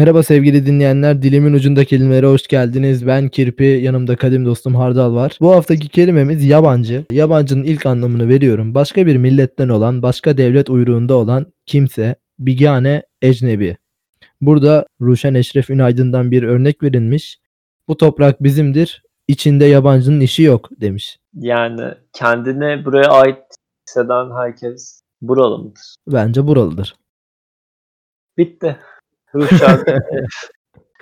Merhaba sevgili dinleyenler. Dilimin ucunda kelimelere hoş geldiniz. Ben Kirpi, yanımda kadim dostum Hardal var. Bu haftaki kelimemiz yabancı. Yabancının ilk anlamını veriyorum. Başka bir milletten olan, başka devlet uyruğunda olan kimse, bigane, ecnebi. Burada Ruşen Eşref Ünaydın'dan bir örnek verilmiş. Bu toprak bizimdir, içinde yabancının işi yok demiş. Yani kendine buraya ait hisseden herkes buralı mıdır? Bence buralıdır. Bitti. Ruşen.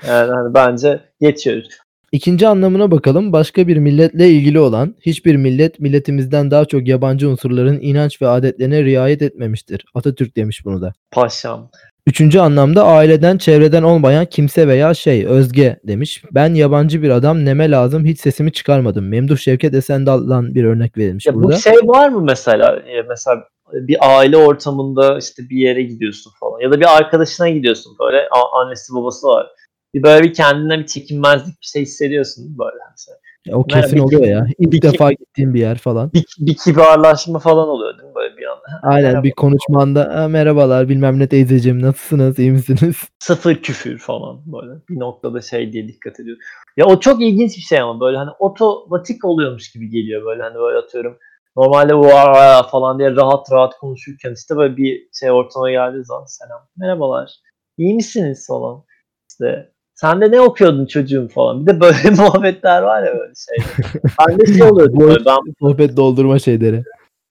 yani hani bence geçiyoruz. İkinci anlamına bakalım. Başka bir milletle ilgili olan, hiçbir millet milletimizden daha çok yabancı unsurların inanç ve adetlerine riayet etmemiştir. Atatürk demiş bunu da. Paşam. Üçüncü anlamda aileden, çevreden olmayan kimse veya şey, özge demiş. Ben yabancı bir adam, neme lazım, hiç sesimi çıkarmadım. Memduh Şevket Esendal'dan bir örnek verilmiş Ya burada. bu şey var mı mesela? Ya mesela bir aile ortamında işte bir yere gidiyorsun falan ya da bir arkadaşına gidiyorsun böyle annesi babası var. Bir böyle bir kendine bir çekinmezlik bir şey hissediyorsun böyle mesela. Ya o kesin bir- oluyor ya. İlk bir- defa gittiğim bir yer falan. Bir, bir kibarlaşma falan oluyor değil mi böyle bir anda? Aynen Merhaba. bir konuşmanda "Ha, merhabalar bilmem ne teyzeciğim nasılsınız iyi misiniz? Sıfır küfür falan böyle bir noktada şey diye dikkat ediyor. Ya o çok ilginç bir şey ama böyle hani otomatik oluyormuş gibi geliyor böyle hani böyle atıyorum. Normalde var falan diye rahat rahat konuşurken işte böyle bir şey ortama geldiği zaman selam merhabalar iyi misiniz falan işte sen de ne okuyordun çocuğum falan. Bir de böyle muhabbetler var ya böyle şey. Ben de şey oluyordu böyle ben Sohbet doldurma şeyleri.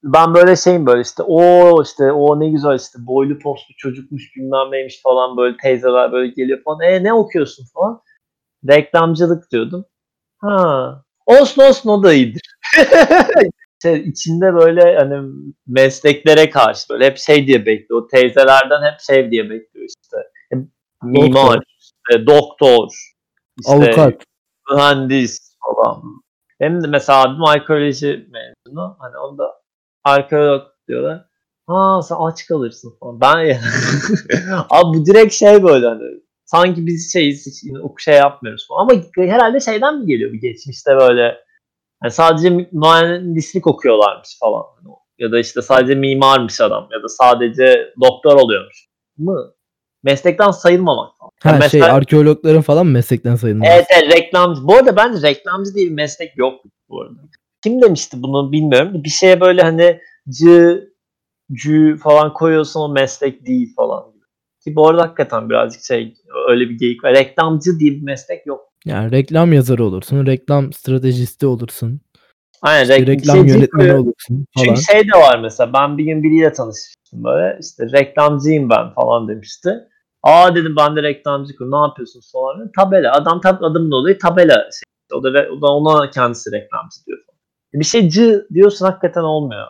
ben böyle şeyim böyle işte o işte o ne güzel işte boylu postlu çocukmuş bilmem neymiş falan böyle teyzeler böyle geliyor falan. E ne okuyorsun falan. Reklamcılık diyordum. Ha. Olsun olsun o da iyidir. şey, içinde böyle hani mesleklere karşı böyle hep şey diye bekliyor. O teyzelerden hep şey diye bekliyor işte. Mimar, işte, doktor, işte, Avukat. mühendis falan. Hem de mesela abim arkeoloji mezunu. Hani onda arkeolog diyorlar. Ha sen aç kalırsın falan. Ben Abi bu direkt şey böyle hani sanki biz şeyiz hiç şey yapmıyoruz falan. Ama herhalde şeyden mi geliyor bir geçmişte böyle hani sadece mühendislik okuyorlarmış falan. Hani Ya da işte sadece mimarmış adam ya da sadece doktor oluyormuş. Mı? Meslekten sayılmamak falan. Ha Yani şey mesela- arkeologların falan meslekten sayılmaz. Evet, evet reklamcı. Bu arada bence reklamcı diye bir meslek yok bu arada. Kim demişti bunu bilmiyorum. Bir şeye böyle hani cı, cü falan koyuyorsan o meslek değil falan. Ki bu arada hakikaten birazcık şey öyle bir geyik var. Reklamcı diye bir meslek yok. Yani reklam yazarı olursun, reklam stratejisti olursun, Aynen işte rek- reklam şeyci yönetmeni koyuyor. olursun falan. Çünkü şey de var mesela ben bir gün biriyle tanışmıştım böyle işte reklamcıyım ben falan demişti. Aa dedim ben de reklamcı Ne yapıyorsun falan. Tabela. Adam tab adımın dolayı tabela. Şey. O, da, o da ona kendisi reklamcı diyor falan. Bir şey cı diyorsun hakikaten olmuyor.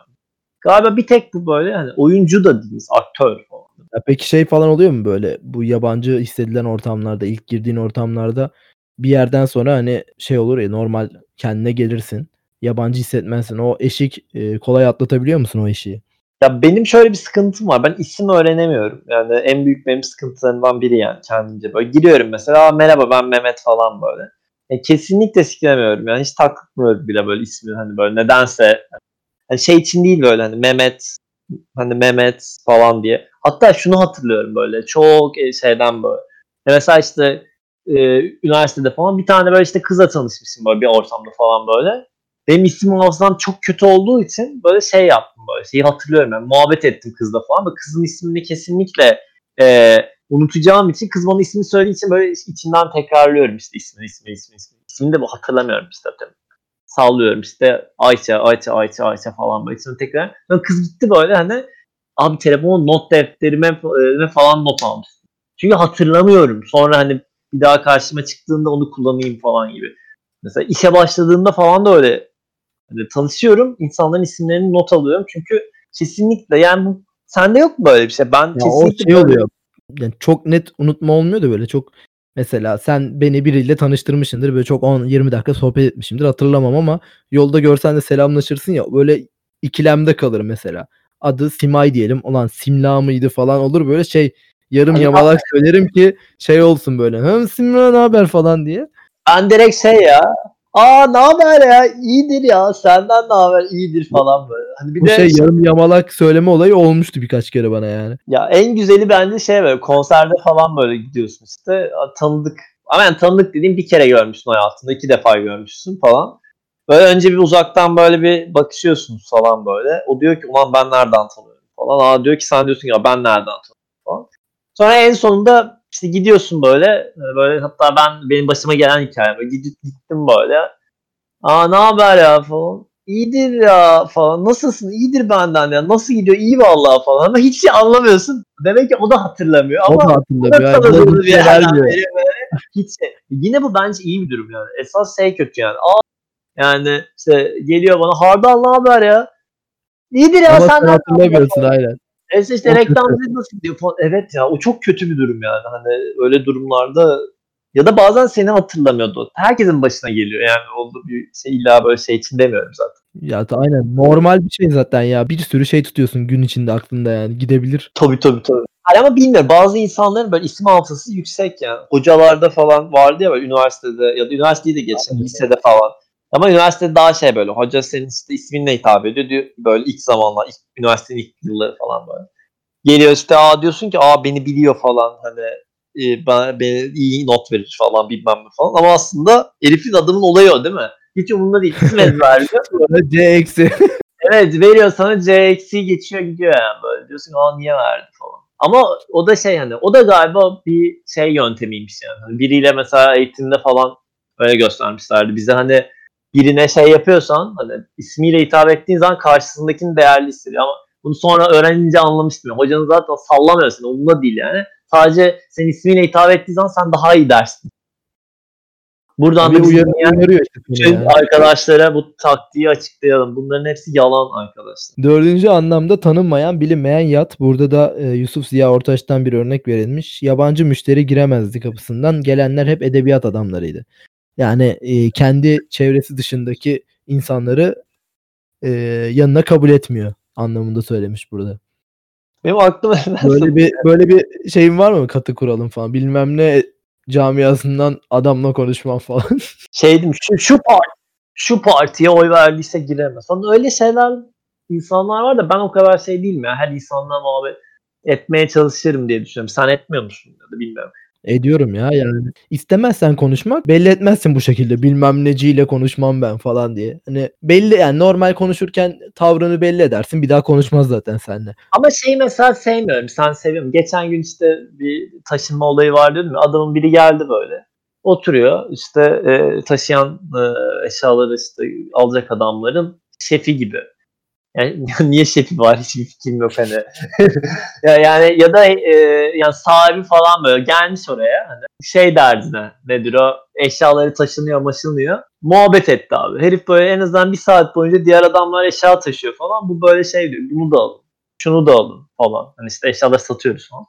Galiba bir tek bu böyle hani oyuncu da değiliz. Aktör falan. Ya peki şey falan oluyor mu böyle bu yabancı hissedilen ortamlarda, ilk girdiğin ortamlarda bir yerden sonra hani şey olur ya normal kendine gelirsin. Yabancı hissetmezsin. O eşik e, kolay atlatabiliyor musun o eşiği? Ya benim şöyle bir sıkıntım var. Ben isim öğrenemiyorum. Yani en büyük benim sıkıntılarımdan biri yani kendimce. Böyle giriyorum mesela "Aa, merhaba ben Mehmet falan böyle. Ya kesinlikle sikilemiyorum. Yani hiç takmıyorum bile böyle ismi hani böyle nedense. Hani şey için değil böyle hani Mehmet hani Mehmet falan diye. Hatta şunu hatırlıyorum böyle çok e, şeyden böyle. Ya mesela işte e, üniversitede falan bir tane böyle işte kızla tanışmışım böyle bir ortamda falan böyle benim isim hafızam çok kötü olduğu için böyle şey yaptım böyle şeyi hatırlıyorum yani muhabbet ettim kızla falan ve kızın ismini kesinlikle e, unutacağım için kız bana ismini söylediği için böyle içinden tekrarlıyorum işte ismini ismini ismini ismini. İsmini de bu hatırlamıyorum işte atıyorum. Sallıyorum işte Ayça Ayça Ayça Ayça falan böyle ismini tekrar. Sonra kız gitti böyle hani abi telefonu not defterime e, falan not almış. Çünkü hatırlamıyorum. Sonra hani bir daha karşıma çıktığında onu kullanayım falan gibi. Mesela işe başladığımda falan da öyle Hani tanışıyorum, insanların isimlerini not alıyorum. Çünkü kesinlikle yani bu sende yok mu böyle bir şey? Ben Ya kesinlikle şey böyle- oluyor. Yani çok net unutma olmuyor da böyle çok mesela sen beni biriyle tanıştırmışsındır böyle çok 10-20 dakika sohbet etmişimdir hatırlamam ama yolda görsen de selamlaşırsın ya böyle ikilemde kalır mesela. Adı Simay diyelim. Ulan Simla mıydı falan olur böyle şey yarım Hani yamalak söylerim ki şey olsun böyle. Hı Simla ne haber falan diye. Ben direkt şey ya Aa ne haber ya? İyidir ya. Senden ne haber? İyidir falan böyle. Hani bir Bu de şey yarım yamalak söyleme olayı olmuştu birkaç kere bana yani. ya en güzeli bence şey böyle konserde falan böyle gidiyorsun işte tanıdık ama yani tanıdık dediğim bir kere görmüşsün hayatında iki defa görmüşsün falan. Böyle önce bir uzaktan böyle bir bakışıyorsunuz falan böyle. O diyor ki ulan ben nereden tanıyorum falan. Aa diyor ki sen diyorsun ya ben nereden tanıyorum falan. Sonra en sonunda işte gidiyorsun böyle. Böyle hatta ben benim başıma gelen hikaye. Böyle gidip gittim böyle. Aa ne haber ya falan. İyidir ya falan. Nasılsın? İyidir benden ya. Nasıl gidiyor? İyi vallahi falan. Ama hiç şey anlamıyorsun. Demek ki o da hatırlamıyor. O Ama da hatırlamıyor. Yani. bir bir şey yerden böyle. Hiç şey. Yine bu bence iyi bir durum yani. Esas şey kötü yani. Aa, yani işte geliyor bana Hardal ne haber ya? İyidir ya Ama sen sen hatırlamıyorsun aynen. İşte, işte reklam nasıl gidiyor falan. Evet ya o çok kötü bir durum yani. Hani öyle durumlarda ya da bazen seni hatırlamıyordu. Herkesin başına geliyor yani oldu bir şey illa böyle şey için demiyorum zaten. Ya da aynen normal bir şey zaten ya. Bir sürü şey tutuyorsun gün içinde aklında yani. Gidebilir. Tabii tabii tabii. Hayır ama bilmiyorum bazı insanların böyle isim hafızası yüksek yani. Hocalarda falan vardı ya böyle üniversitede ya da üniversiteyi de geçen lisede falan. Ama üniversitede daha şey böyle hoca senin işte isminle hitap ediyor diyor böyle ilk zamanlar ilk, üniversitenin ilk yılları falan böyle. Geliyor işte aa diyorsun ki aa beni biliyor falan hani e, bana beni iyi not verir falan bilmem ne falan ama aslında herifin adının olayı o değil mi? Hiç umurunda değil. İsim ezberliyor. C eksi. Evet veriyor sana C eksi geçiyor gidiyor yani böyle. Diyorsun aa niye verdi falan. Ama o da şey hani o da galiba bir şey yöntemiymiş yani. Hani biriyle mesela eğitimde falan öyle göstermişlerdi. Bize hani birine şey yapıyorsan hani ismiyle hitap ettiğin zaman karşısındakini değerli hissediyor ama bunu sonra öğrenince anlamıştım. Yani hocanın zaten sallamıyor seni. Umurunda değil yani. Sadece senin ismiyle hitap ettiği zaman sen daha iyi dersin. Buradan bir da uyarı, yani uyarıyor işte. yani. arkadaşlara bu taktiği açıklayalım. Bunların hepsi yalan arkadaşlar. Dördüncü anlamda tanınmayan, bilinmeyen yat. Burada da e, Yusuf Ziya Ortaç'tan bir örnek verilmiş. Yabancı müşteri giremezdi kapısından. Gelenler hep edebiyat adamlarıydı. Yani e, kendi çevresi dışındaki insanları e, yanına kabul etmiyor anlamında söylemiş burada. Benim aklıma Böyle bir böyle bir şeyin var mı katı kuralım falan. Bilmem ne camiasından adamla konuşmam falan. şeydim şu, şu parti şu partiye oy verdiyse giremez. Sonra öyle şeyler insanlar var da ben o kadar şey değilim ya. Her insanla muhabbet etmeye çalışırım diye düşünüyorum. Sen etmiyor musun ya da bilmiyorum. Ediyorum ya yani. İstemezsen konuşmak belli etmezsin bu şekilde. Bilmem neciyle konuşmam ben falan diye. Hani belli yani normal konuşurken tavrını belli edersin. Bir daha konuşmaz zaten seninle. Ama şey mesela sevmiyorum. Sen seviyorum. Geçen gün işte bir taşınma olayı var ya. Adamın biri geldi böyle. Oturuyor işte e, taşıyan e, eşyaları işte alacak adamların şefi gibi. Yani niye şefi var hiçbir fikrim yok hani. ya yani ya da e, yani sahibi falan böyle gelmiş oraya hani şey derdine nedir o eşyaları taşınıyor maşınıyor. Muhabbet etti abi. Herif böyle en azından bir saat boyunca diğer adamlar eşya taşıyor falan. Bu böyle şey diyor. Bunu da alın. Şunu da alın falan. Hani işte eşyaları satıyoruz falan.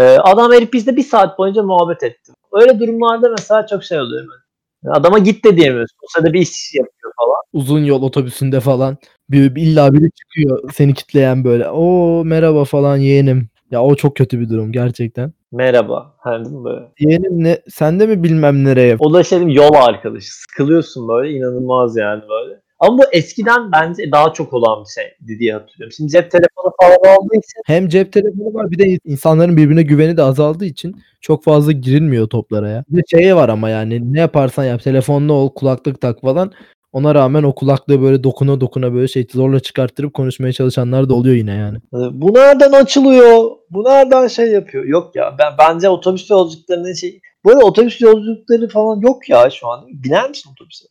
Ee, adam herif bizde bir saat boyunca muhabbet etti. Öyle durumlarda mesela çok şey oluyor. Yani adama git de diyemiyorsun. O sırada bir iş yapıyor falan. Uzun yol otobüsünde falan bir, illa biri çıkıyor seni kitleyen böyle. O merhaba falan yeğenim. Ya o çok kötü bir durum gerçekten. Merhaba. Hani böyle? Yeğenim ne sen de mi bilmem nereye? O da şey diyeyim, yol arkadaşı. Sıkılıyorsun böyle inanılmaz yani böyle. Ama bu eskiden bence daha çok olan bir şey diye hatırlıyorum. Şimdi cep telefonu falan olduğu için Hem cep telefonu var bir de insanların birbirine güveni de azaldığı için çok fazla girilmiyor toplara ya. Bir şey var ama yani ne yaparsan yap telefonla ol kulaklık tak falan. Ona rağmen o kulaklığı böyle dokuna dokuna böyle şey zorla çıkarttırıp konuşmaya çalışanlar da oluyor yine yani. e, bu nereden açılıyor? Bu nereden şey yapıyor? Yok ya ben bence otobüs yolculuklarının şey böyle otobüs yolculukları falan yok ya şu an. Biner misin otobüse?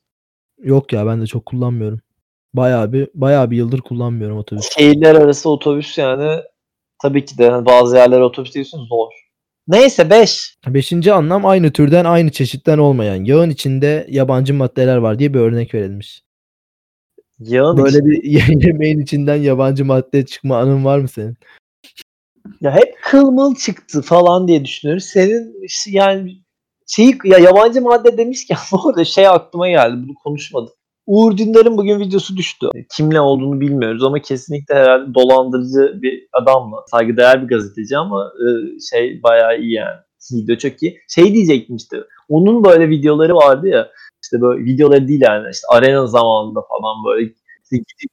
Yok ya ben de çok kullanmıyorum. Bayağı bir bayağı bir yıldır kullanmıyorum otobüs. Şehirler arası otobüs yani tabii ki de hani bazı yerlere otobüs diyorsun zor. Neyse 5. Beşinci anlam aynı türden aynı çeşitten olmayan yağın içinde yabancı maddeler var diye bir örnek verilmiş. Yağın Böyle içi- bir ye- yemeğin içinden yabancı madde çıkma anın var mı senin? Ya hep kılmıl çıktı falan diye düşünüyoruz. Senin işte yani şey ya yabancı madde demişken bu arada şey aklıma geldi. Bunu konuşmadık. Uğur Dündar'ın bugün videosu düştü. Kimle olduğunu bilmiyoruz ama kesinlikle herhalde dolandırıcı bir adamla. Saygıdeğer bir gazeteci ama e, şey bayağı iyi yani. Video çok iyi. Şey diyecektim işte. Onun böyle videoları vardı ya. İşte böyle videoları değil yani. İşte arena zamanında falan böyle gidip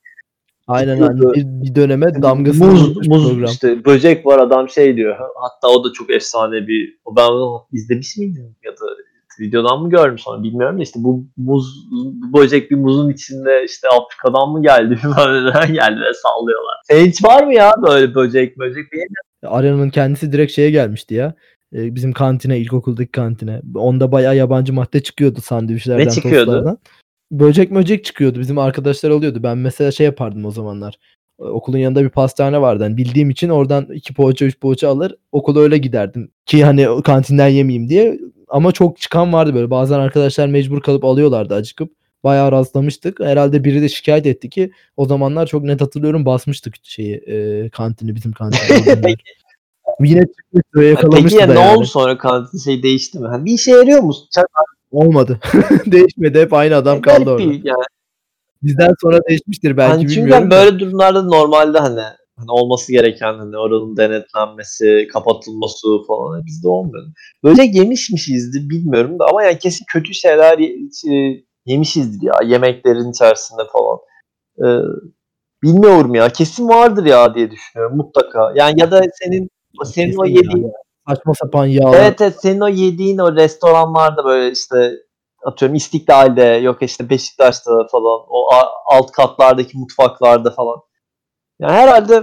Aynen hani bir, bir döneme damgası muz, muz program. işte böcek var adam şey diyor. Hatta o da çok efsane bir. o Ben onu izlemiş miydim ya da videodan mı gördüm sonra bilmiyorum da işte bu muz bu böcek bir muzun içinde işte Afrika'dan mı geldi neden geldi ve sallıyorlar. Senin hiç var mı ya böyle böcek böcek? De Arena'nın kendisi direkt şeye gelmişti ya. e, Bizim kantine, ilkokuldaki kantine. Onda bayağı yabancı madde çıkıyordu sandviçlerden, Ne çıkıyordu? tostlardan. Böcek möcek çıkıyordu. Bizim arkadaşlar oluyordu. Ben mesela şey yapardım o zamanlar. Okulun yanında bir pastane vardı. Hani bildiğim için oradan iki poğaça, üç poğaça alır. Okula öyle giderdim. Ki hani kantinden yemeyeyim diye. Ama çok çıkan vardı böyle. Bazen arkadaşlar mecbur kalıp alıyorlardı acıkıp. Bayağı rastlamıştık. Herhalde biri de şikayet etti ki o zamanlar çok net hatırlıyorum basmıştık şeyi e, kantini bizim kantini. Yine çıkmıştı ve Peki yakalamıştı ya da ne yani. oldu sonra kantin şey değişti mi? Bir işe yarıyor mu? Çok Olmadı. Değişmedi. Hep aynı adam kaldı garip orada. yani. Bizden sonra değişmiştir belki Hani çünkü bilmiyorum. böyle durumlarda normalde hani hani olması gereken hani oranın denetlenmesi, kapatılması falan hani bizde olmuyor. Böcek yemişmişizdir bilmiyorum da ama yani kesin kötü şeyler e, yemişizdir ya yemeklerin içerisinde falan. Ee, bilmiyorum ya kesin vardır ya diye düşünüyorum mutlaka. Yani ya da senin senin o Kesin yediğin yani. Saçma sapan yağlar. Evet evet senin o yediğin o restoranlarda böyle işte atıyorum İstiklal'de yok işte Beşiktaş'ta falan o alt katlardaki mutfaklarda falan. Yani herhalde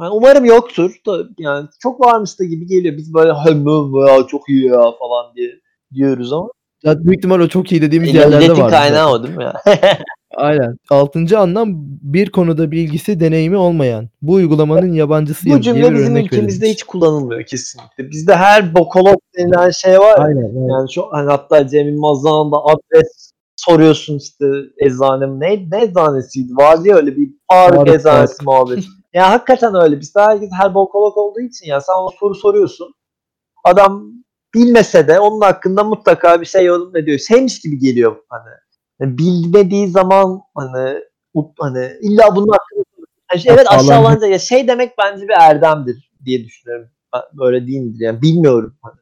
yani umarım yoktur da yani çok varmış da gibi geliyor. Biz böyle "Hı, ya çok iyi ya falan diye diyoruz ama Zaten büyük ihtimal o çok iyi dediğimiz E, yerlerde var. kaynağı o değil mi ya? Aynen. Altıncı anlam bir konuda bilgisi, deneyimi olmayan. Bu uygulamanın yabancısıyım Bu cümle bizim ülkemizde verilmiş. hiç kullanılmıyor kesinlikle. Bizde her bokolog denilen şey var. ya, Aynen. evet. Yani şu hani hatta Cem Yılmaz zamanında adres soruyorsun işte eczane mi? Ne, ne eczanesiydi? Ya öyle bir Faruk, eczanesi muhabbeti. Yani hakikaten öyle. Bizde herkes her bokolog olduğu için ya sen o soru soruyorsun. Adam bilmese de onun hakkında mutlaka bir şey yorum ediyor. Şeymiş gibi geliyor hani. Bilmediği zaman hani hani illa bunun hakkında yani şey- evet Aşağılanacak. Ya şey demek bence bir erdemdir diye düşünüyorum. Böyle değil midir? Yani bilmiyorum. Hani.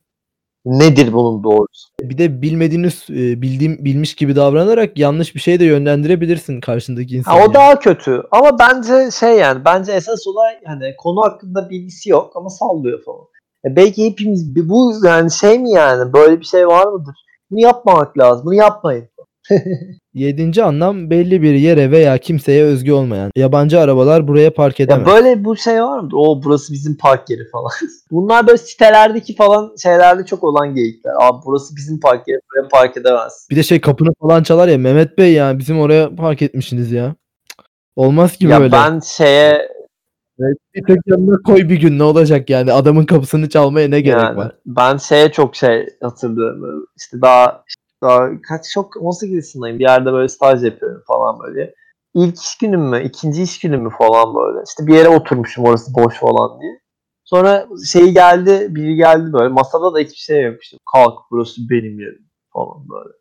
Nedir bunun doğrusu? Bir de bilmediğiniz, e, bildiğim bilmiş gibi davranarak yanlış bir şey de yönlendirebilirsin karşındaki insanı. Ha, o yani. daha kötü. Ama bence şey yani bence esas olay hani konu hakkında bilgisi yok ama sallıyor falan. E belki hepimiz bu yani şey mi yani böyle bir şey var mıdır? Bunu yapmamak lazım. Bunu yapmayın. Yedinci anlam belli bir yere veya kimseye özgü olmayan. Yabancı arabalar buraya park Ya edemez. böyle bu şey var mıdır? O burası bizim park yeri falan. Bunlar böyle sitelerdeki falan şeylerde çok olan geyikler. Abi burası bizim park yeri. Buraya park edemez. Bir de şey kapını falan çalar ya Mehmet Bey ya bizim oraya park etmişsiniz ya. Olmaz ki ya böyle. ben şeye Bir tek yanına koy bir gün ne olacak yani adamın kapısını çalmaya ne gerek yani var? ben şeye çok şey hatırlıyorum. İşte daha daha kaç çok 18 yaşındayım. Bir yerde böyle staj yapıyorum falan böyle. İlk iş günüm mü, ikinci iş günüm mü falan böyle. İşte bir yere oturmuşum orası boş falan diye. Sonra şey geldi, biri geldi böyle. Masada da hiçbir şey yok işte. Kalk burası benim yerim falan böyle.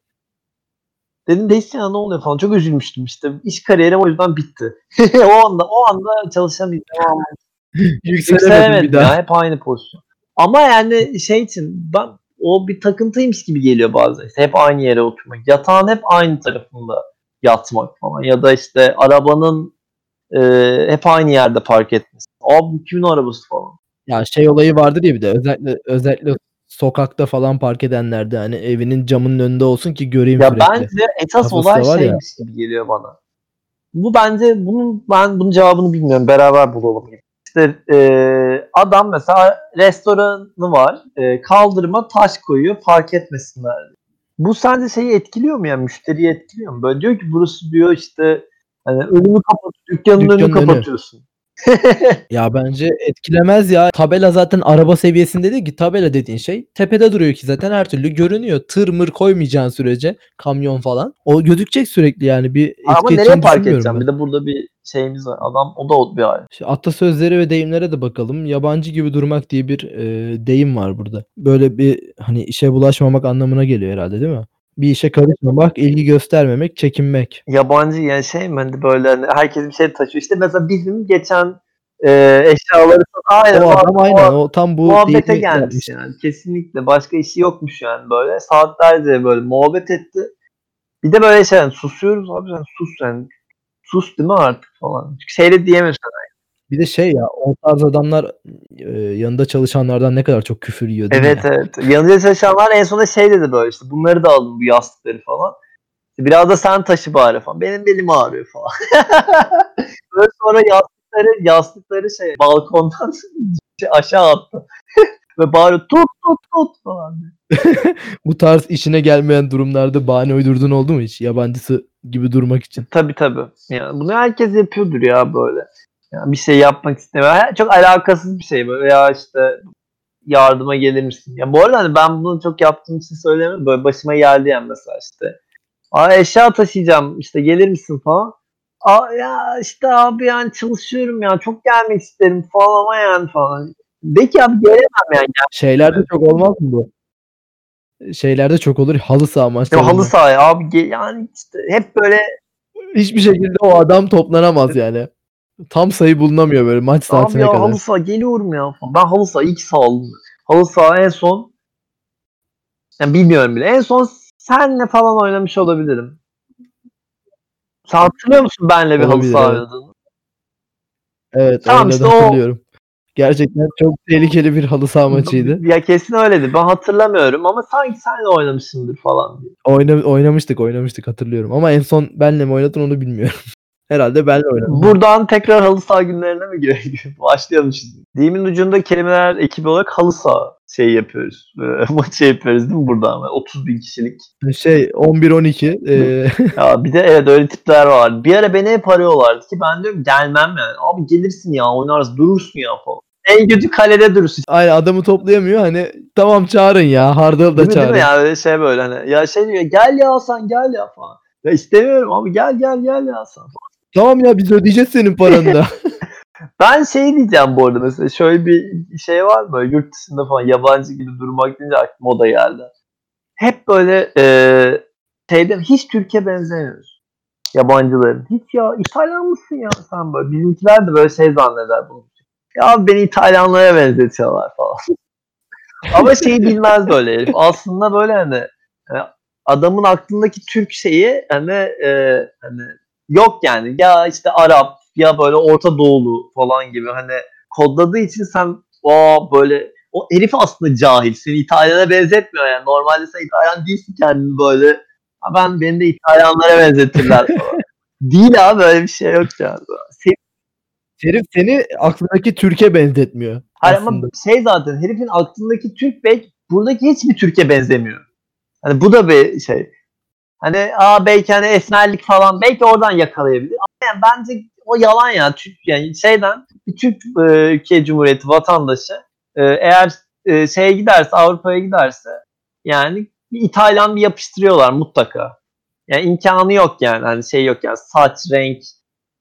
Dedim neyse ya ne oluyor falan. Çok üzülmüştüm işte. İş kariyerim o yüzden bitti. o anda o anda çalışamayacağım ama Yükselemedim Yükselemedim bir daha. ya hep aynı pozisyon. Ama yani şey için ben o bir takıntıymış gibi geliyor bazen. İşte hep aynı yere oturmak. Yatağın hep aynı tarafında yatmak falan. Ya da işte arabanın e, hep aynı yerde park etmesi. Abi bu kimin arabası falan. Ya şey olayı vardır ya bir de özellikle özellikle sokakta falan park edenlerde hani evinin camının önünde olsun ki göreyim Ya sürekli. bence esas Kafası olay ya. şeymiş gibi geliyor bana. Bu bence bunun ben bunun cevabını bilmiyorum. Beraber bulalım. İşte e, adam mesela restoranı var. E, kaldırıma taş koyuyor. Park etmesinler. Bu sence şeyi etkiliyor mu yani müşteriyi etkiliyor mu? Böyle diyor ki burası diyor işte hani önümü kapat, dükkanın, önünü Dükkanın önü. kapatıyorsun. Ya bence etkilemez ya. Tabela zaten araba seviyesinde değil ki tabela dediğin şey tepede duruyor ki zaten her türlü görünüyor. Tır mır koymayacağın sürece kamyon falan. O gözükecek sürekli yani bir Ama nereye park edeceğim? ben. Bir de burada bir şeyimiz var. Adam o da o bir ayrı. İşte atasözleri ve deyimlere de bakalım. Yabancı gibi durmak diye bir e, deyim var burada. Böyle bir hani işe bulaşmamak anlamına geliyor herhalde değil mi? Bir işe karışmamak, ilgi göstermemek, çekinmek. yabancı yani şey mi hani böyle hani herkes bir şey taşıyor. İşte mesela bizim geçen e, eşyaları aynen o adam o- aynen o tam bu muhabbete gelmiş yani. Kesinlikle başka işi yokmuş yani böyle. Saatlerce böyle muhabbet etti. Bir de böyle şey yani susuyoruz abi sen sus sen. Sus değil mi artık falan. Çünkü şey de diyemiyorsun. Bir de şey ya o tarz adamlar e, yanında çalışanlardan ne kadar çok küfür yiyor değil Evet mi? ya? evet. Yanında çalışanlar en sonunda şey dedi böyle işte bunları da alın bu yastıkları falan. Biraz da sen taşı bari falan. Benim belim ağrıyor falan. böyle sonra yastıkları yastıkları şey balkondan şey aşağı attı. Ve bari tut tut tut falan. Bu tarz işine gelmeyen durumlarda bahane uydurduğun oldu mu hiç? Yabancısı gibi durmak için. Tabii tabii. Yani bunu herkes yapıyordur ya böyle. Yani bir şey yapmak istemiyor. Ha, Çok alakasız bir şey böyle ya işte yardıma gelir misin? Ya bu arada hani ben bunu çok yaptığım için söylemiyorum. Böyle başıma geldi yani mesela işte. Aa eşya taşıyacağım işte gelir misin falan. Aa ya işte abi yani çalışıyorum ya çok gelmek isterim falan ama yani falan. De ki abi gelemem yani. Şeylerde çok olmaz mı bu? Şeylerde çok olur. Halı saha Ya maçlarında. halı sahaya abi ge- yani işte hep böyle Hiçbir şekilde o adam toplanamaz yani. Tam sayı bulunamıyor böyle maç Abi saatine ya kadar. halı saha geliyorum ya. Ben halı saha ilk saldım. Halı saha en son yani bilmiyorum bile. En son senle falan oynamış olabilirim. Sen hatırlıyor musun benle bir halı Olabilir, saha evet. oynadığını? Evet Tamam öyle işte o- hatırlıyorum. Gerçekten çok tehlikeli bir halı saha maçıydı. Ya kesin öyleydi. Ben hatırlamıyorum ama sanki senle oynamışsındır falan diye. Oyna, oynamıştık oynamıştık hatırlıyorum. Ama en son benle mi oynadın onu bilmiyorum. Herhalde benle oynadım. Buradan tekrar halı saha günlerine mi giriyor? Başlayalım şimdi. Dilimin ucunda kelimeler ekibi olarak halı saha şey yapıyoruz. Ee, maçı yapıyoruz değil mi buradan? 30 bin kişilik. Şey 11-12 e, Ya bir de evet öyle tipler var. Bir ara beni hep arıyorlardı ki ben diyorum gelmem yani. Abi gelirsin ya oynarız durursun ya falan. En kötü kalede durursun. aynı adamı toplayamıyor hani tamam çağırın ya Hardal da Değil mi, değil çağırın. mi ya öyle şey böyle hani. Ya şey diyor gel ya Hasan gel ya falan. Ya istemiyorum abi gel gel gel ya Hasan falan. Tamam ya biz ödeyeceğiz senin paranı da. Ben şey diyeceğim bu arada mesela şöyle bir şey var mı? Yurt dışında falan yabancı gibi durmak deyince aklıma o da geldi. Hep böyle e, şeyden hiç Türkiye benzemiyoruz. Yabancıların. Hiç ya İtalyan mısın ya sen böyle. Bizimkiler de böyle şey zanneder bunu. Ya beni İtalyanlara benzetiyorlar falan. Ama şeyi bilmez böyle herif. Aslında böyle hani e, adamın aklındaki Türk şeyi hani e, hani yok yani. Ya işte Arap ya böyle Orta Doğulu falan gibi hani kodladığı için sen o böyle o herif aslında cahil. Seni İtalyan'a benzetmiyor yani. Normalde sen İtalyan değilsin kendini böyle. Ha ben beni de İtalyanlara benzetirler falan. Değil abi öyle bir şey yok yani. Sen- Herif seni aklındaki Türkiye benzetmiyor. Hayır aslında. ama şey zaten herifin aklındaki Türk bey buradaki hiçbir Türkiye benzemiyor. Hani bu da bir şey. Hani aa belki hani esmerlik falan belki oradan yakalayabilir. Ama yani bence o yalan ya. Türk yani şeyden bir Türk e, ülke cumhuriyeti vatandaşı e, eğer e, şeye giderse Avrupa'ya giderse yani bir İtalyan bir yapıştırıyorlar mutlaka. Yani imkanı yok yani. Hani şey yok yani saç, renk,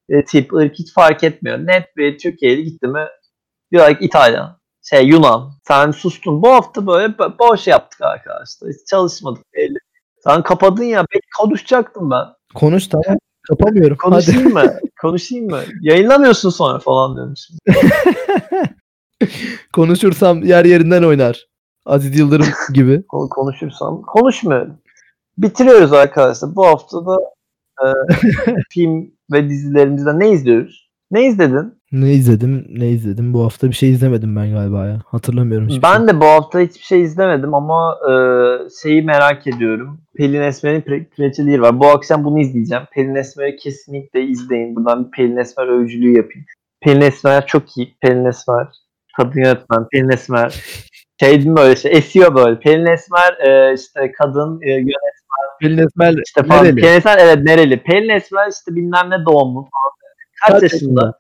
e, tip, ırk hiç fark etmiyor. Net bir Türkiye'li gitti mi diyor ki İtalyan, şey Yunan. Sen sustun. Bu hafta böyle bo- boş yaptık arkadaşlar. Hiç çalışmadık belli. Sen kapadın ya. Belki konuşacaktım ben. Konuş tamam. Kapamıyorum. Hadi. Konuşayım mı? Konuşayım mı? Yayınlamıyorsun sonra falan demişim. Konuşursam yer yerinden oynar. Aziz Yıldırım gibi. Kon- Konuşursam. Konuşmuyorum. Bitiriyoruz arkadaşlar. Bu hafta da e, film ve dizilerimizden ne izliyoruz? Ne izledin? Ne izledim? Ne izledim? Bu hafta bir şey izlemedim ben galiba ya. Hatırlamıyorum hiçbir Ben şey. de bu hafta hiçbir şey izlemedim ama e, şeyi merak ediyorum. Pelin Esmer'in Preçeliği var. Bu akşam bunu izleyeceğim. Pelin Esmer'i kesinlikle izleyin. Buradan bir Pelin Esmer övücülüğü yapayım. Pelin Esmer çok iyi. Pelin Esmer. Kadın yönetmen. Pelin Esmer. Şey değil mi böyle şey? Esiyor böyle. Pelin Esmer e, işte kadın e, yönetmen. Pelin Esmer işte falan. nereli? Pelin Esmer evet nereli? Pelin Esmer işte bilmem ne doğumlu falan. Kaç, Kaç yaşında? yaşında?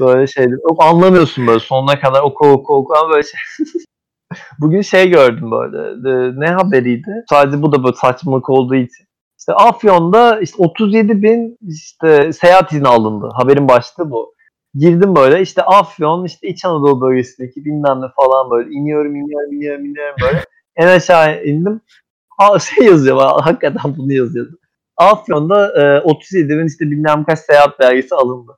Böyle şey. Anlamıyorsun böyle sonuna kadar oku oku oku ama böyle şey. Bugün şey gördüm böyle. e, Ne haberiydi? Sadece bu da böyle saçmalık olduğu için. İşte Afyon'da işte 37 bin işte seyahat izni alındı. Haberin başlığı bu. Girdim böyle işte Afyon işte İç Anadolu bölgesindeki bilmem ne falan böyle iniyorum iniyorum iniyorum iniyorum böyle. en aşağı indim. Ha, şey yazıyor bana, hakikaten bunu yazıyordu. Afyon'da e, 37 bin işte bilmem kaç seyahat belgesi alındı.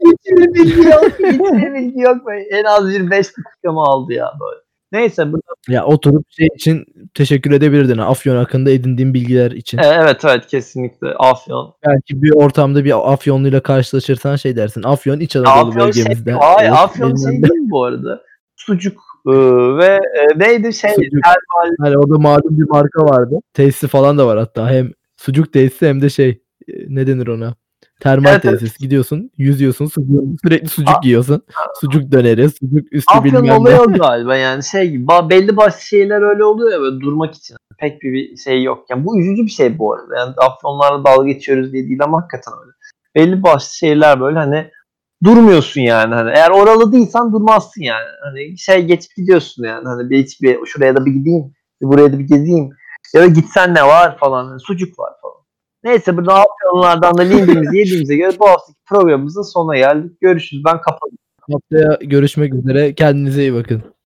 Hiçbir bilgi yok. Hiçbir bilgi yok. Böyle En az bir 5 dakikamı aldı ya böyle. Neyse bu Ya oturup şey için teşekkür edebilirdin Afyon hakkında edindiğin bilgiler için. E, evet evet kesinlikle Afyon. Belki bir ortamda bir Afyonluyla karşılaşırsan şey dersin. Afyon İç Anadolu Afyon şey, bölgemizde. hayır Evet, Afyon şey değil mi bu arada? Sucuk e, ve e, neydi şey Sucuk. termal Hani o da malum bir marka vardı. Tesisi falan da var hatta. Hem sucuk tesisi hem de şey ne denir ona? Termal Evet, evet. tesis. Gidiyorsun, yüzüyorsun, sucuk, sürekli sucuk A- yiyorsun. Sucuk döneri, sucuk üstü Afyon bilmem ne. olayı o galiba yani şey gibi belli başlı şeyler öyle oluyor ya böyle durmak için pek bir, bir şey yok. Yani bu üzücü bir şey bu arada. Yani Afyonlarla dalga geçiyoruz diye değil ama hakikaten öyle. Belli başlı şeyler böyle hani durmuyorsun yani hani eğer oralı değilsen durmazsın yani. Hani şey geçip gidiyorsun yani hani bir hiçbir şuraya da bir gideyim, bir buraya da bir gezeyim. Ya da gitsen ne var falan. Hani sucuk var falan. Neyse burada Afyonlardan da linkimizi yediğimize göre bu haftaki programımızın sonuna geldik. Görüşürüz. Ben kapatıyorum. Haftaya görüşmek üzere. Kendinize iyi bakın.